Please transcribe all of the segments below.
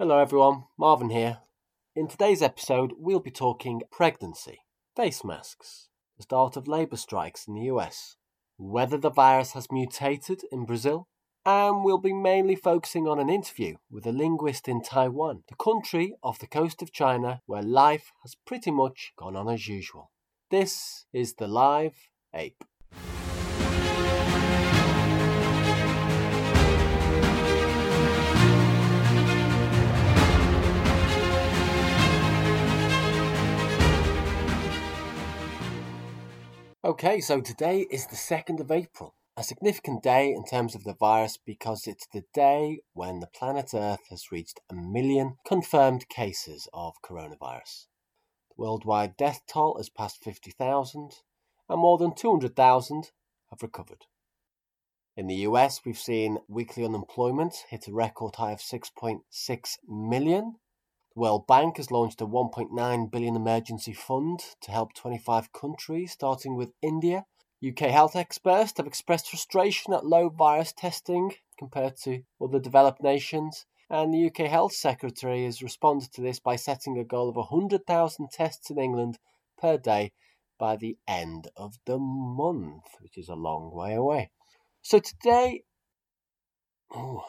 Hello everyone, Marvin here. In today's episode, we'll be talking pregnancy, face masks, the start of labour strikes in the US, whether the virus has mutated in Brazil, and we'll be mainly focusing on an interview with a linguist in Taiwan, the country off the coast of China where life has pretty much gone on as usual. This is the Live Ape. Okay, so today is the 2nd of April, a significant day in terms of the virus because it's the day when the planet Earth has reached a million confirmed cases of coronavirus. The worldwide death toll has passed 50,000, and more than 200,000 have recovered. In the US, we've seen weekly unemployment hit a record high of 6.6 million, the World Bank has launched a 1.9 billion emergency fund to help 25 countries, starting with India. UK health experts have expressed frustration at low virus testing compared to other developed nations, and the UK Health Secretary has responded to this by setting a goal of 100,000 tests in England per day by the end of the month, which is a long way away. So today, oh,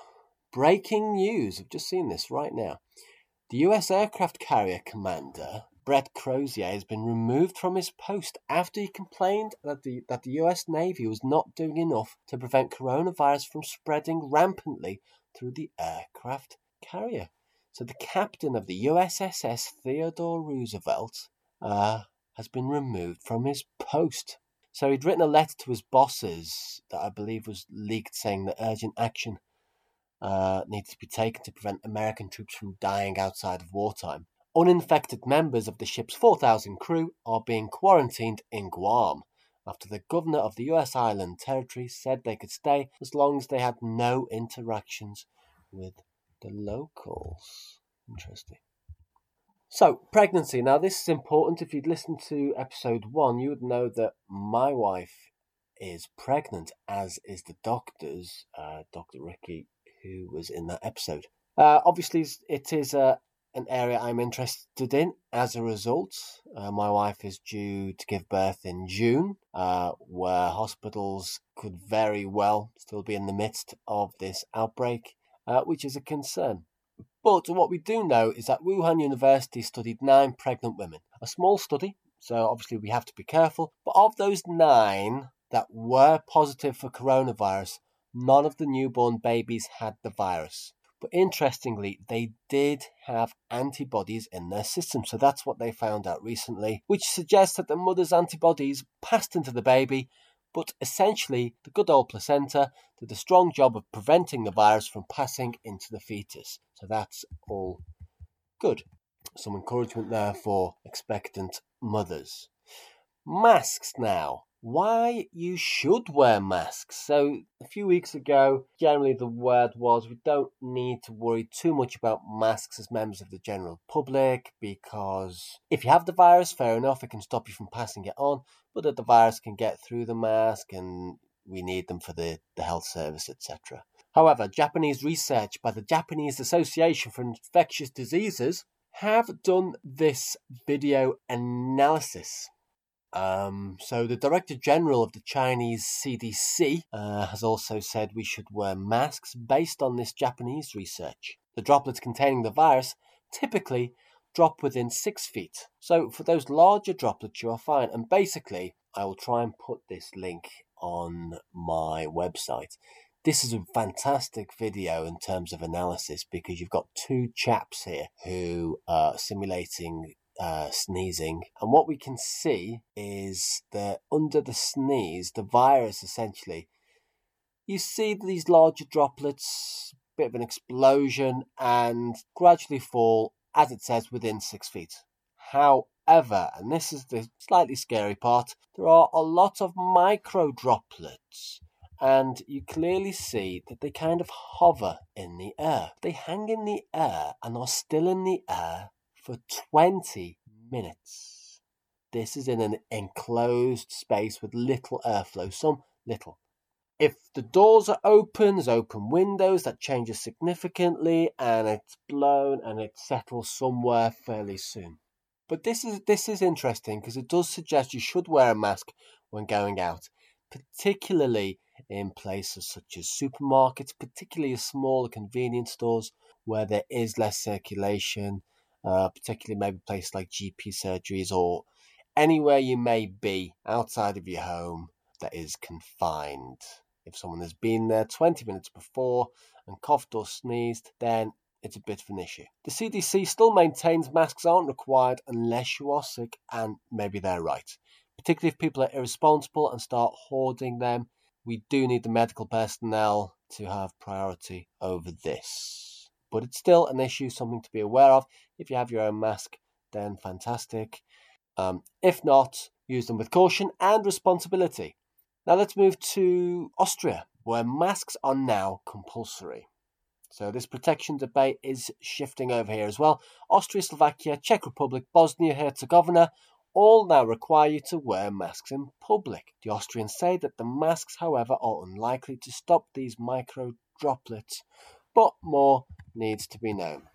breaking news. I've just seen this right now. The US aircraft carrier commander, Brett Crozier, has been removed from his post after he complained that the, that the US Navy was not doing enough to prevent coronavirus from spreading rampantly through the aircraft carrier. So the captain of the USS Theodore Roosevelt uh, has been removed from his post. So he'd written a letter to his bosses that I believe was leaked saying that urgent action uh, needs to be taken to prevent American troops from dying outside of wartime. Uninfected members of the ship's 4,000 crew are being quarantined in Guam after the governor of the US island territory said they could stay as long as they had no interactions with the locals. Interesting. So, pregnancy. Now, this is important. If you'd listened to episode one, you would know that my wife is pregnant, as is the doctor's, uh, Dr. Ricky who was in that episode. Uh, obviously, it is uh, an area I'm interested in. As a result, uh, my wife is due to give birth in June, uh, where hospitals could very well still be in the midst of this outbreak, uh, which is a concern. But what we do know is that Wuhan University studied nine pregnant women. A small study, so obviously we have to be careful. But of those nine that were positive for coronavirus, none of the newborn babies had the virus. But interestingly, they did have antibodies in their system. So that's what they found out recently, which suggests that the mother's antibodies passed into the baby, but essentially the good old placenta did a strong job of preventing the virus from passing into the fetus. So that's all good. Some encouragement there for expectant mothers. Masks now why you should wear masks. So, a few weeks ago, generally the word was we don't need to worry too much about masks as members of the general public because if you have the virus, fair enough, it can stop you from passing it on, but that the virus can get through the mask and we need them for the, the health service, etc. However, Japanese research by the Japanese Association for Infectious Diseases have done this video analysis um, so the Director General of the Chinese CDC uh, has also said we should wear masks based on this Japanese research. The droplets containing the virus typically drop within six feet. So for those larger droplets, you are fine. And basically, I will try and put this link on my website. This is a fantastic video in terms of analysis because you've got two chaps here who are simulating uh, sneezing. And what we can see is that under the sneeze, the virus essentially, you see these larger droplets, bit of an explosion, and gradually fall, as it says, within six feet. However, and this is the slightly scary part, there are a lot of micro droplets and you clearly see that they kind of hover in the air. They hang in the air and are still in the air for 20 minutes. This is in an enclosed space with little airflow, some little. If the doors are open, there's open windows, that changes significantly and it's blown and it settles somewhere fairly soon. But this is this is interesting because it does suggest you should wear a mask when going out, particularly in places such as supermarkets, particularly smaller convenience stores where there is less circulation, uh, particularly maybe places like GP surgeries or anywhere you may be outside of your home that is confined. If someone has been there 20 minutes before and coughed or sneezed, then it's a bit of an issue. The CDC still maintains masks aren't required unless you are sick, and maybe they're right. Particularly if people are irresponsible and start hoarding them, we do need the medical personnel to have priority over this. But it's still an issue, something to be aware of. If you have your own mask, then fantastic. Um, if not, use them with caution and responsibility. Now let's move to Austria, where masks are now compulsory. So this protection debate is shifting over here as well. Austria, Slovakia, Czech Republic, Bosnia Herzegovina all now require you to wear masks in public. The Austrians say that the masks, however, are unlikely to stop these micro droplets, but more needs to be known.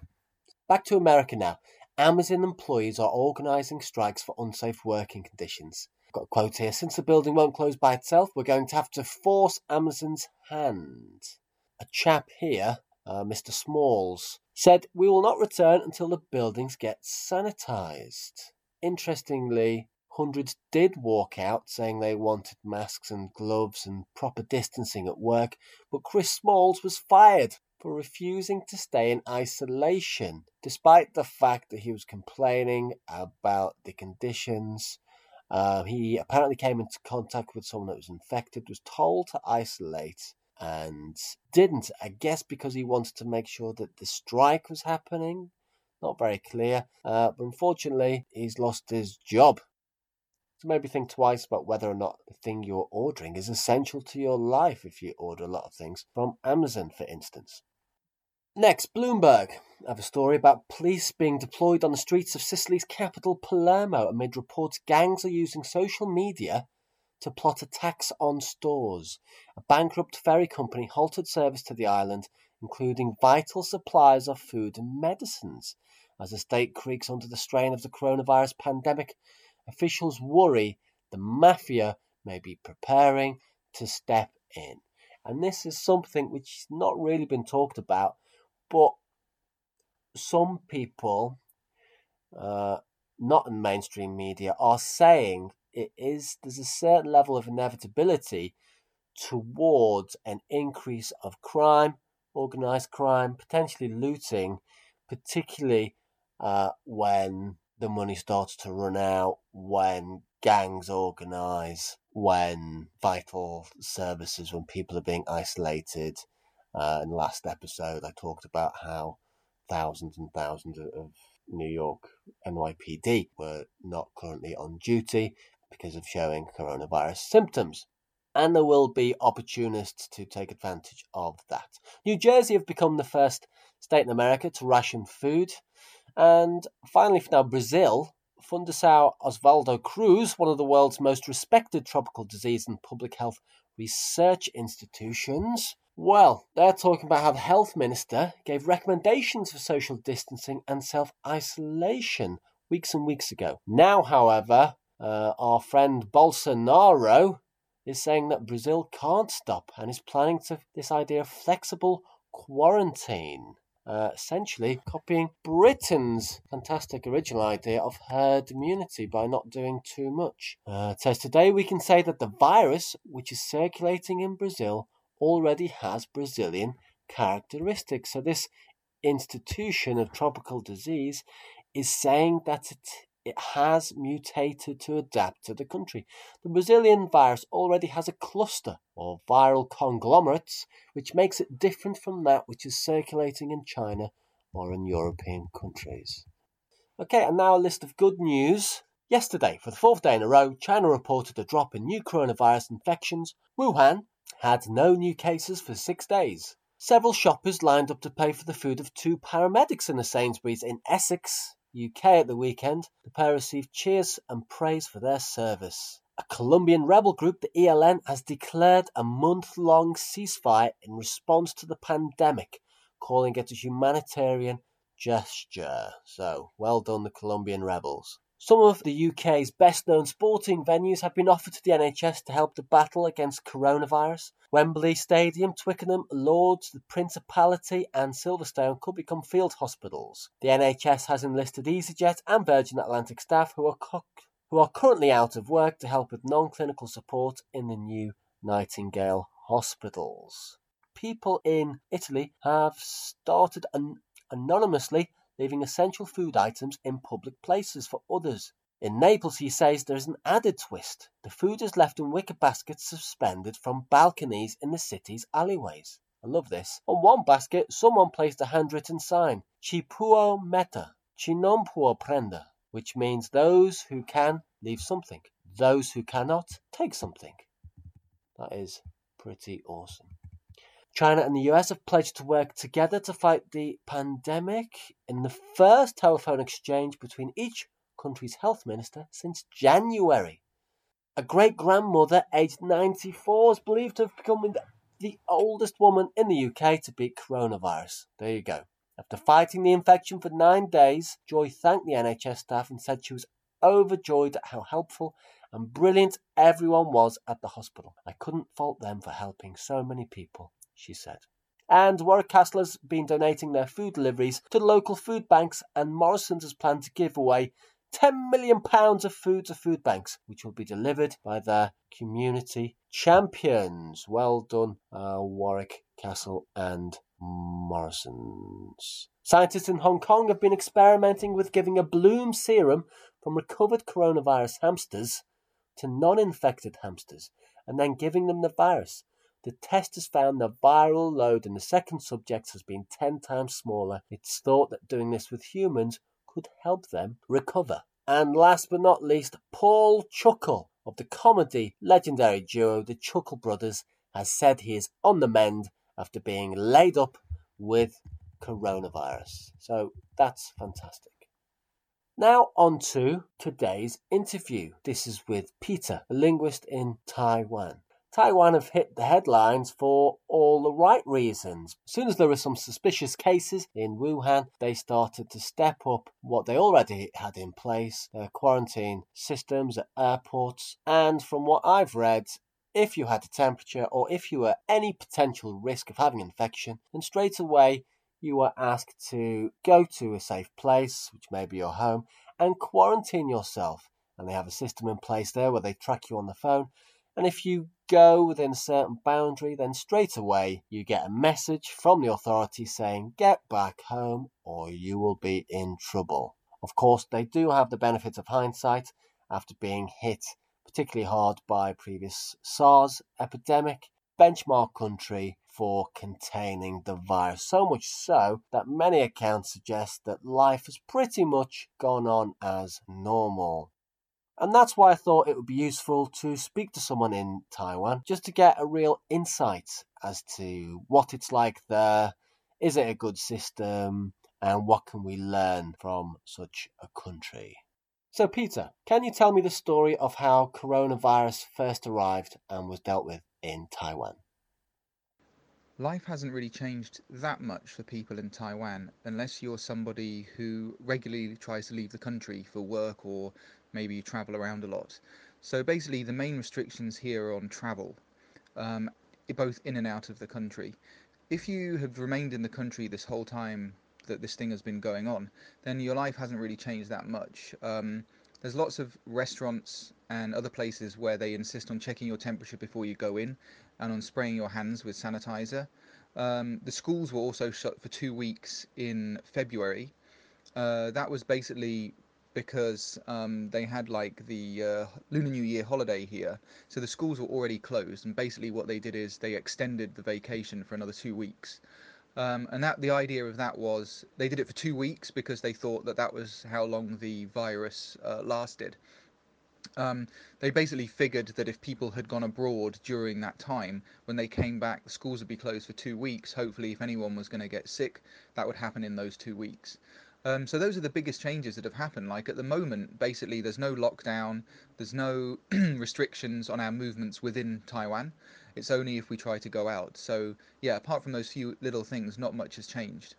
Back to America now. Amazon employees are organising strikes for unsafe working conditions. I've got a quote here Since the building won't close by itself, we're going to have to force Amazon's hand. A chap here, uh, Mr. Smalls, said, We will not return until the buildings get sanitised. Interestingly, hundreds did walk out saying they wanted masks and gloves and proper distancing at work, but Chris Smalls was fired for refusing to stay in isolation, despite the fact that he was complaining about the conditions. Uh, he apparently came into contact with someone that was infected, was told to isolate, and didn't. I guess because he wanted to make sure that the strike was happening. Not very clear. Uh, but unfortunately, he's lost his job. So maybe think twice about whether or not the thing you're ordering is essential to your life if you order a lot of things from Amazon, for instance. Next, Bloomberg. I have a story about police being deployed on the streets of Sicily's capital, Palermo, amid reports gangs are using social media to plot attacks on stores. A bankrupt ferry company halted service to the island, including vital supplies of food and medicines. As the state creaks under the strain of the coronavirus pandemic, officials worry the mafia may be preparing to step in. And this is something which has not really been talked about but some people, uh, not in mainstream media, are saying it is there's a certain level of inevitability towards an increase of crime, organized crime, potentially looting, particularly uh, when the money starts to run out, when gangs organize, when vital services, when people are being isolated, uh, in the last episode, I talked about how thousands and thousands of New York NYPD were not currently on duty because of showing coronavirus symptoms. And there will be opportunists to take advantage of that. New Jersey have become the first state in America to ration food. And finally, for now, Brazil Fundação Oswaldo Cruz, one of the world's most respected tropical disease and public health research institutions, well, they're talking about how the health minister gave recommendations for social distancing and self isolation weeks and weeks ago. Now, however, uh, our friend Bolsonaro is saying that Brazil can't stop and is planning to this idea of flexible quarantine. Uh, essentially copying Britain's fantastic original idea of herd immunity by not doing too much. Uh, it says today we can say that the virus, which is circulating in Brazil, already has Brazilian characteristics. So, this institution of tropical disease is saying that it, it has mutated to adapt to the country. The Brazilian virus already has a cluster of viral conglomerates, which makes it different from that which is circulating in China or in European countries. Okay, and now a list of good news. Yesterday, for the fourth day in a row, China reported a drop in new coronavirus infections. Wuhan had no new cases for six days. Several shoppers lined up to pay for the food of two paramedics in a Sainsbury's in Essex, UK at the weekend. The pair received cheers and praise for their service. A Colombian rebel group, the ELN, has declared a month long ceasefire in response to the pandemic, calling it a humanitarian gesture. So, well done, the Colombian rebels. Some of the UK's best known sporting venues have been offered to the NHS to help the battle against coronavirus. Wembley Stadium, Twickenham, Lords, the Principality, and Silverstone could become field hospitals. The NHS has enlisted EasyJet and Virgin Atlantic staff who are, co- who are currently out of work to help with non clinical support in the new Nightingale hospitals. People in Italy have started an- anonymously leaving essential food items in public places for others. In Naples, he says there is an added twist. The food is left in wicker baskets suspended from balconies in the city's alleyways. I love this. On one basket, someone placed a handwritten sign, Chi può metta, chi non può prenda, which means those who can leave something, those who cannot take something. That is pretty awesome. China and the US have pledged to work together to fight the pandemic in the first telephone exchange between each country's health minister since January. A great grandmother, aged 94, is believed to have become the oldest woman in the UK to beat coronavirus. There you go. After fighting the infection for nine days, Joy thanked the NHS staff and said she was overjoyed at how helpful and brilliant everyone was at the hospital. I couldn't fault them for helping so many people she said. And Warwick Castle has been donating their food deliveries to local food banks, and Morrison's has planned to give away £10 million of food to food banks, which will be delivered by their community champions. Well done, uh, Warwick Castle and Morrison's. Scientists in Hong Kong have been experimenting with giving a blood serum from recovered coronavirus hamsters to non infected hamsters and then giving them the virus. The test has found the viral load in the second subjects has been 10 times smaller. It's thought that doing this with humans could help them recover. And last but not least, Paul Chuckle of the comedy legendary duo The Chuckle Brothers has said he is on the mend after being laid up with coronavirus. So that's fantastic. Now, on to today's interview. This is with Peter, a linguist in Taiwan. Taiwan have hit the headlines for all the right reasons. As soon as there were some suspicious cases in Wuhan, they started to step up what they already had in place their quarantine systems at airports. And from what I've read, if you had a temperature or if you were any potential risk of having infection, then straight away you were asked to go to a safe place, which may be your home, and quarantine yourself. And they have a system in place there where they track you on the phone and if you go within a certain boundary, then straight away you get a message from the authorities saying, get back home or you will be in trouble. Of course, they do have the benefit of hindsight after being hit particularly hard by previous SARS epidemic, benchmark country for containing the virus. So much so that many accounts suggest that life has pretty much gone on as normal. And that's why I thought it would be useful to speak to someone in Taiwan just to get a real insight as to what it's like there. Is it a good system? And what can we learn from such a country? So, Peter, can you tell me the story of how coronavirus first arrived and was dealt with in Taiwan? Life hasn't really changed that much for people in Taiwan unless you're somebody who regularly tries to leave the country for work or maybe you travel around a lot. So basically, the main restrictions here are on travel, um, both in and out of the country. If you have remained in the country this whole time that this thing has been going on, then your life hasn't really changed that much. Um, there's lots of restaurants and other places where they insist on checking your temperature before you go in and on spraying your hands with sanitizer. Um, the schools were also shut for two weeks in February. Uh, that was basically because um, they had like the uh, Lunar New Year holiday here, so the schools were already closed. And basically, what they did is they extended the vacation for another two weeks. Um, and that the idea of that was they did it for two weeks because they thought that that was how long the virus uh, lasted. Um, they basically figured that if people had gone abroad during that time, when they came back, the schools would be closed for two weeks. Hopefully, if anyone was going to get sick, that would happen in those two weeks. Um, so those are the biggest changes that have happened. Like at the moment, basically, there's no lockdown, there's no restrictions on our movements within Taiwan. It's only if we try to go out. So yeah, apart from those few little things, not much has changed.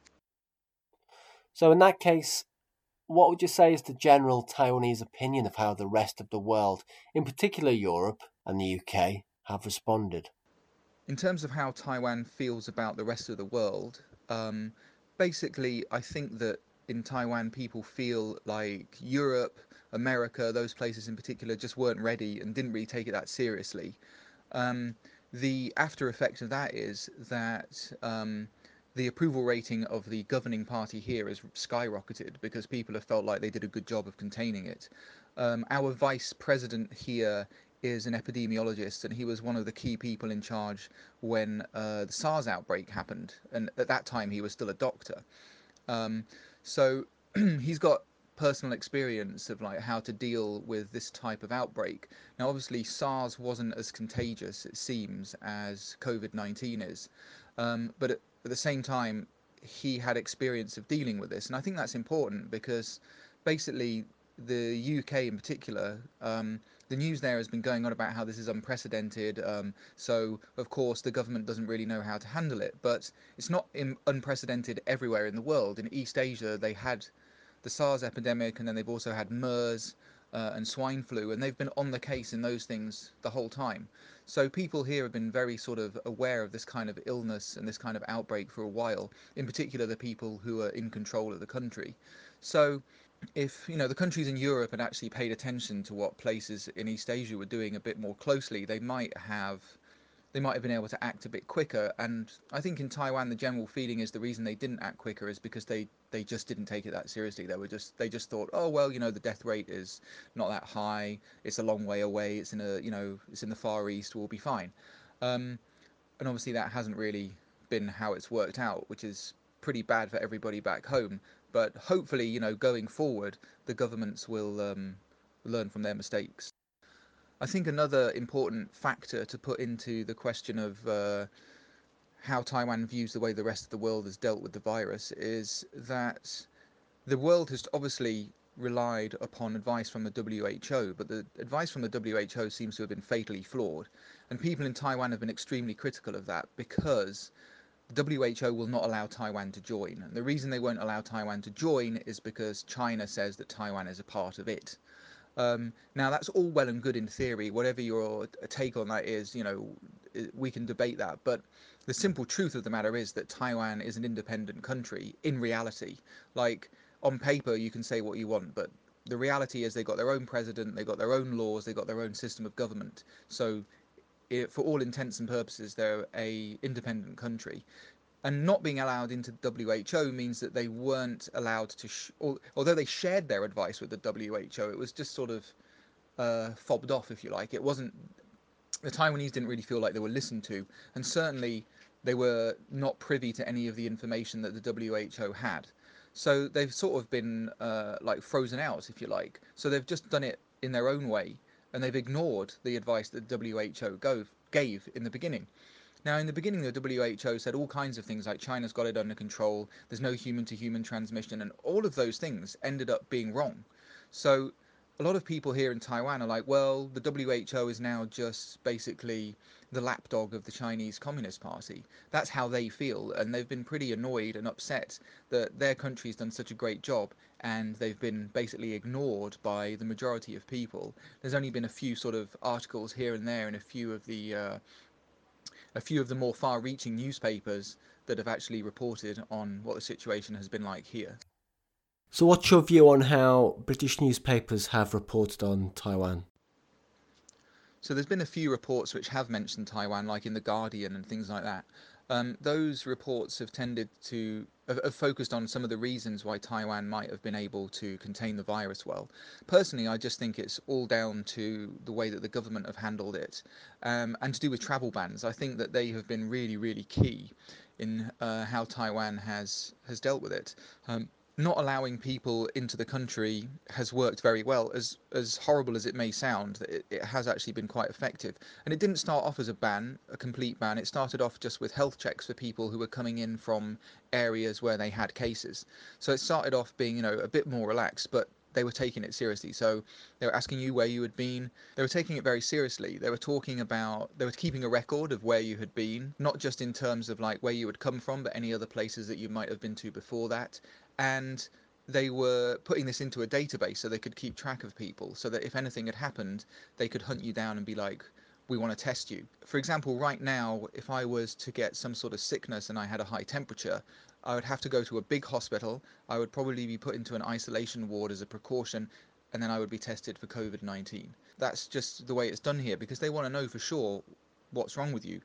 So in that case, what would you say is the general Taiwanese opinion of how the rest of the world, in particular Europe and the UK, have responded? In terms of how Taiwan feels about the rest of the world, um, basically, I think that in Taiwan, people feel like Europe, America, those places in particular, just weren't ready and didn't really take it that seriously. Um, the after effect of that is that um, the approval rating of the governing party here has skyrocketed because people have felt like they did a good job of containing it. Um, our vice president here is an epidemiologist, and he was one of the key people in charge when uh, the SARS outbreak happened. And at that time, he was still a doctor. Um, so he's got personal experience of like how to deal with this type of outbreak. Now, obviously, SARS wasn't as contagious, it seems, as COVID 19 is. Um, but at, at the same time, he had experience of dealing with this. And I think that's important because basically, the UK in particular, um, the news there has been going on about how this is unprecedented. Um, so, of course, the government doesn't really know how to handle it. But it's not in, unprecedented everywhere in the world. In East Asia, they had the SARS epidemic, and then they've also had MERS uh, and swine flu, and they've been on the case in those things the whole time. So people here have been very sort of aware of this kind of illness and this kind of outbreak for a while. In particular, the people who are in control of the country. So if you know the countries in Europe had actually paid attention to what places in East Asia were doing a bit more closely, they might have they might have been able to act a bit quicker. And I think in Taiwan, the general feeling is the reason they didn't act quicker is because they they just didn't take it that seriously. They were just they just thought, oh well, you know, the death rate is not that high. It's a long way away. It's in a you know it's in the far east. We'll be fine. Um, and obviously that hasn't really been how it's worked out, which is pretty bad for everybody back home. But hopefully, you know, going forward, the governments will um, learn from their mistakes. I think another important factor to put into the question of uh, how Taiwan views the way the rest of the world has dealt with the virus is that the world has obviously relied upon advice from the WHO, but the advice from the WHO seems to have been fatally flawed. And people in Taiwan have been extremely critical of that because the WHO will not allow Taiwan to join. And the reason they won't allow Taiwan to join is because China says that Taiwan is a part of it. Um, now that's all well and good in theory. Whatever your take on that is, you know, we can debate that. But the simple truth of the matter is that Taiwan is an independent country in reality. Like on paper, you can say what you want, but the reality is they got their own president, they got their own laws, they got their own system of government. So it, for all intents and purposes, they're a independent country. And not being allowed into WHO means that they weren't allowed to, sh- although they shared their advice with the WHO, it was just sort of uh, fobbed off, if you like. It wasn't, the Taiwanese didn't really feel like they were listened to. And certainly they were not privy to any of the information that the WHO had. So they've sort of been uh, like frozen out, if you like. So they've just done it in their own way and they've ignored the advice that WHO gave, gave in the beginning. Now, in the beginning, the WHO said all kinds of things like China's got it under control, there's no human to human transmission, and all of those things ended up being wrong. So, a lot of people here in Taiwan are like, well, the WHO is now just basically the lapdog of the Chinese Communist Party. That's how they feel, and they've been pretty annoyed and upset that their country's done such a great job and they've been basically ignored by the majority of people. There's only been a few sort of articles here and there in a few of the uh, a few of the more far-reaching newspapers that have actually reported on what the situation has been like here. So, what's your view on how British newspapers have reported on Taiwan? So, there's been a few reports which have mentioned Taiwan, like in The Guardian and things like that. Um, those reports have tended to have, focused on some of the reasons why Taiwan might have been able to contain the virus well. Personally, I just think it's all down to the way that the government have handled it, um, and to do with travel bans. I think that they have been really, really key in uh, how Taiwan has has dealt with it. Um, not allowing people into the country has worked very well. As as horrible as it may sound, it, it, has actually been quite effective. And it didn't start off as a ban, a complete ban. It started off just with health checks for people who were coming in from areas where they had cases. So it started off being, you know, a bit more relaxed, but they were taking it seriously. So they were asking you where you had been. They were taking it very seriously. They were talking about, they were keeping a record of where you had been, not just in terms of like where you had come from, but any other places that you might have been to before that. And they were putting this into a database so they could keep track of people so that if anything had happened, they could hunt you down and be like, we want to test you. For example, right now, if I was to get some sort of sickness and I had a high temperature, I would have to go to a big hospital. I would probably be put into an isolation ward as a precaution, and then I would be tested for COVID 19. That's just the way it's done here because they want to know for sure what's wrong with you.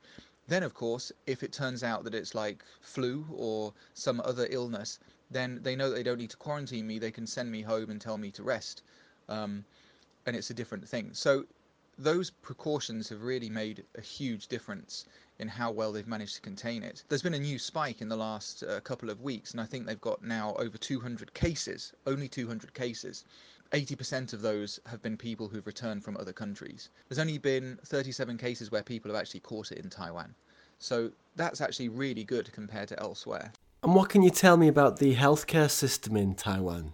Then, of course, if it turns out that it's like flu or some other illness, then they know that they don't need to quarantine me. They can send me home and tell me to rest. Um, and it's a different thing. So those precautions have really made a huge difference in how well they've managed to contain it. There's been a new spike in the last uh, couple of weeks, and I think they've got now over 200 cases, only 200 cases. 80% of those have been people who've returned from other countries. There's only been 37 cases where people have actually caught it in Taiwan. So that's actually really good compared to elsewhere. And what can you tell me about the healthcare system in Taiwan?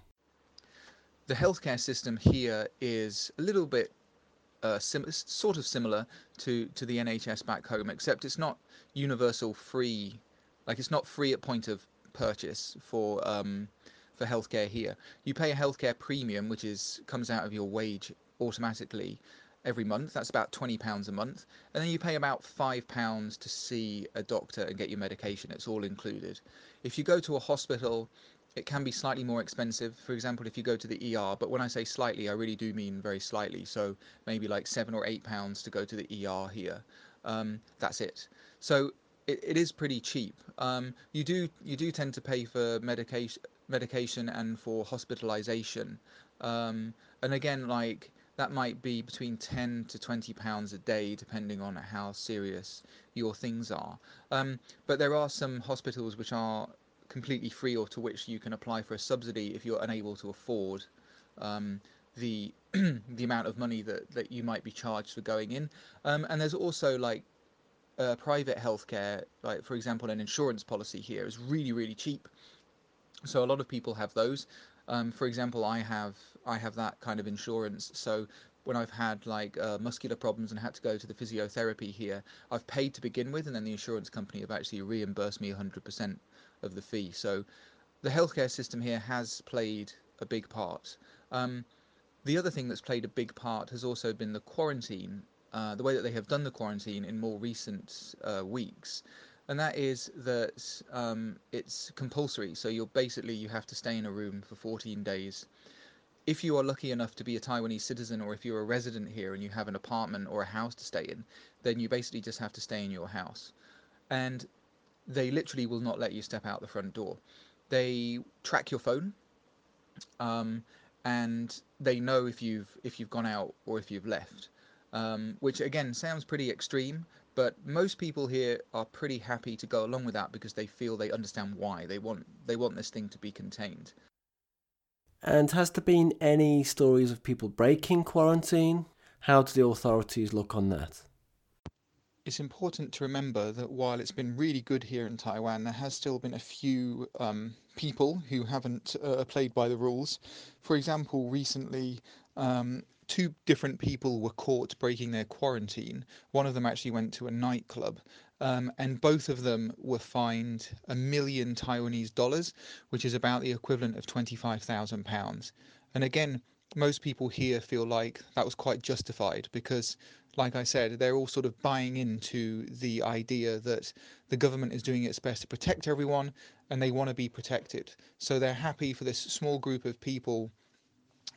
The healthcare system here is a little bit uh, sim- sort of similar to, to the NHS back home, except it's not universal free, like it's not free at point of purchase for um, for healthcare here. You pay a healthcare premium, which is comes out of your wage automatically every month. That's about twenty pounds a month, and then you pay about five pounds to see a doctor and get your medication. It's all included. If you go to a hospital it can be slightly more expensive. For example, if you go to the ER, but when I say slightly, I really do mean very slightly. So maybe like seven or eight pounds to go to the ER here. Um, that's it. So it, it is pretty cheap. Um, you do you do tend to pay for medication medication and for hospitalization. Um, and again, like that might be between 10 to 20 pounds a day depending on how serious your things are um, but there are some hospitals which are completely free or to which you can apply for a subsidy if you're unable to afford um, the the amount of money that, that you might be charged for going in. Um, and there's also like uh, private healthcare, like for example, an insurance policy here is really really cheap. So a lot of people have those. Um, for example, I have I have that kind of insurance. So when I've had like uh, muscular problems and had to go to the physiotherapy here, I've paid to begin with, and then the insurance company have actually reimbursed me 100% of the fee. So the healthcare system here has played a big part. Um, the other thing that's played a big part has also been the quarantine, uh, the way that they have done the quarantine in more recent uh, weeks. And that is that um, it's compulsory. So you're basically you have to stay in a room for 14 days. If you are lucky enough to be a Taiwanese citizen, or if you're a resident here and you have an apartment or a house to stay in, then you basically just have to stay in your house. And they literally will not let you step out the front door. They track your phone, um, and they know if you've if you've gone out or if you've left. Um, which again sounds pretty extreme, but most people here are pretty happy to go along with that because they feel they understand why they want they want this thing to be contained. And has there been any stories of people breaking quarantine? How do the authorities look on that? it's important to remember that while it's been really good here in Taiwan, there has still been a few um, people who haven't uh, played by the rules. For example, recently, um, two different people were caught breaking their quarantine. One of them actually went to a nightclub, um, and both of them were fined a million Taiwanese dollars, which is about the equivalent of £25,000. And again, most people here feel like that was quite justified because like I said, they're all sort of buying into the idea that the government is doing its best to protect everyone and they want to be protected. So they're happy for this small group of people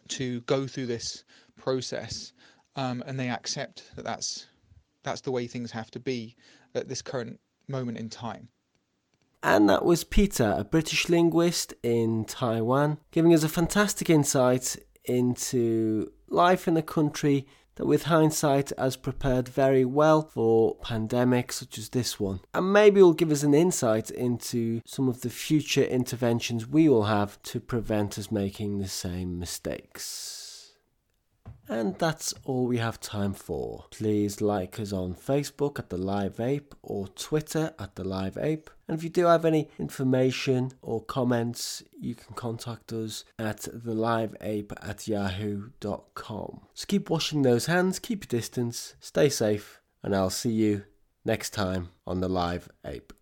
to go through this process um, and they accept that that's, that's the way things have to be at this current moment in time. And that was Peter, a British linguist in Taiwan, giving us a fantastic insight into life in the country that with hindsight has prepared very well for pandemics such as this one. And maybe will give us an insight into some of the future interventions we will have to prevent us making the same mistakes. And that's all we have time for. Please like us on Facebook at The Live Ape or Twitter at The Live Ape. And if you do have any information or comments, you can contact us at theliveape at yahoo.com. So keep washing those hands, keep your distance, stay safe, and I'll see you next time on The Live Ape.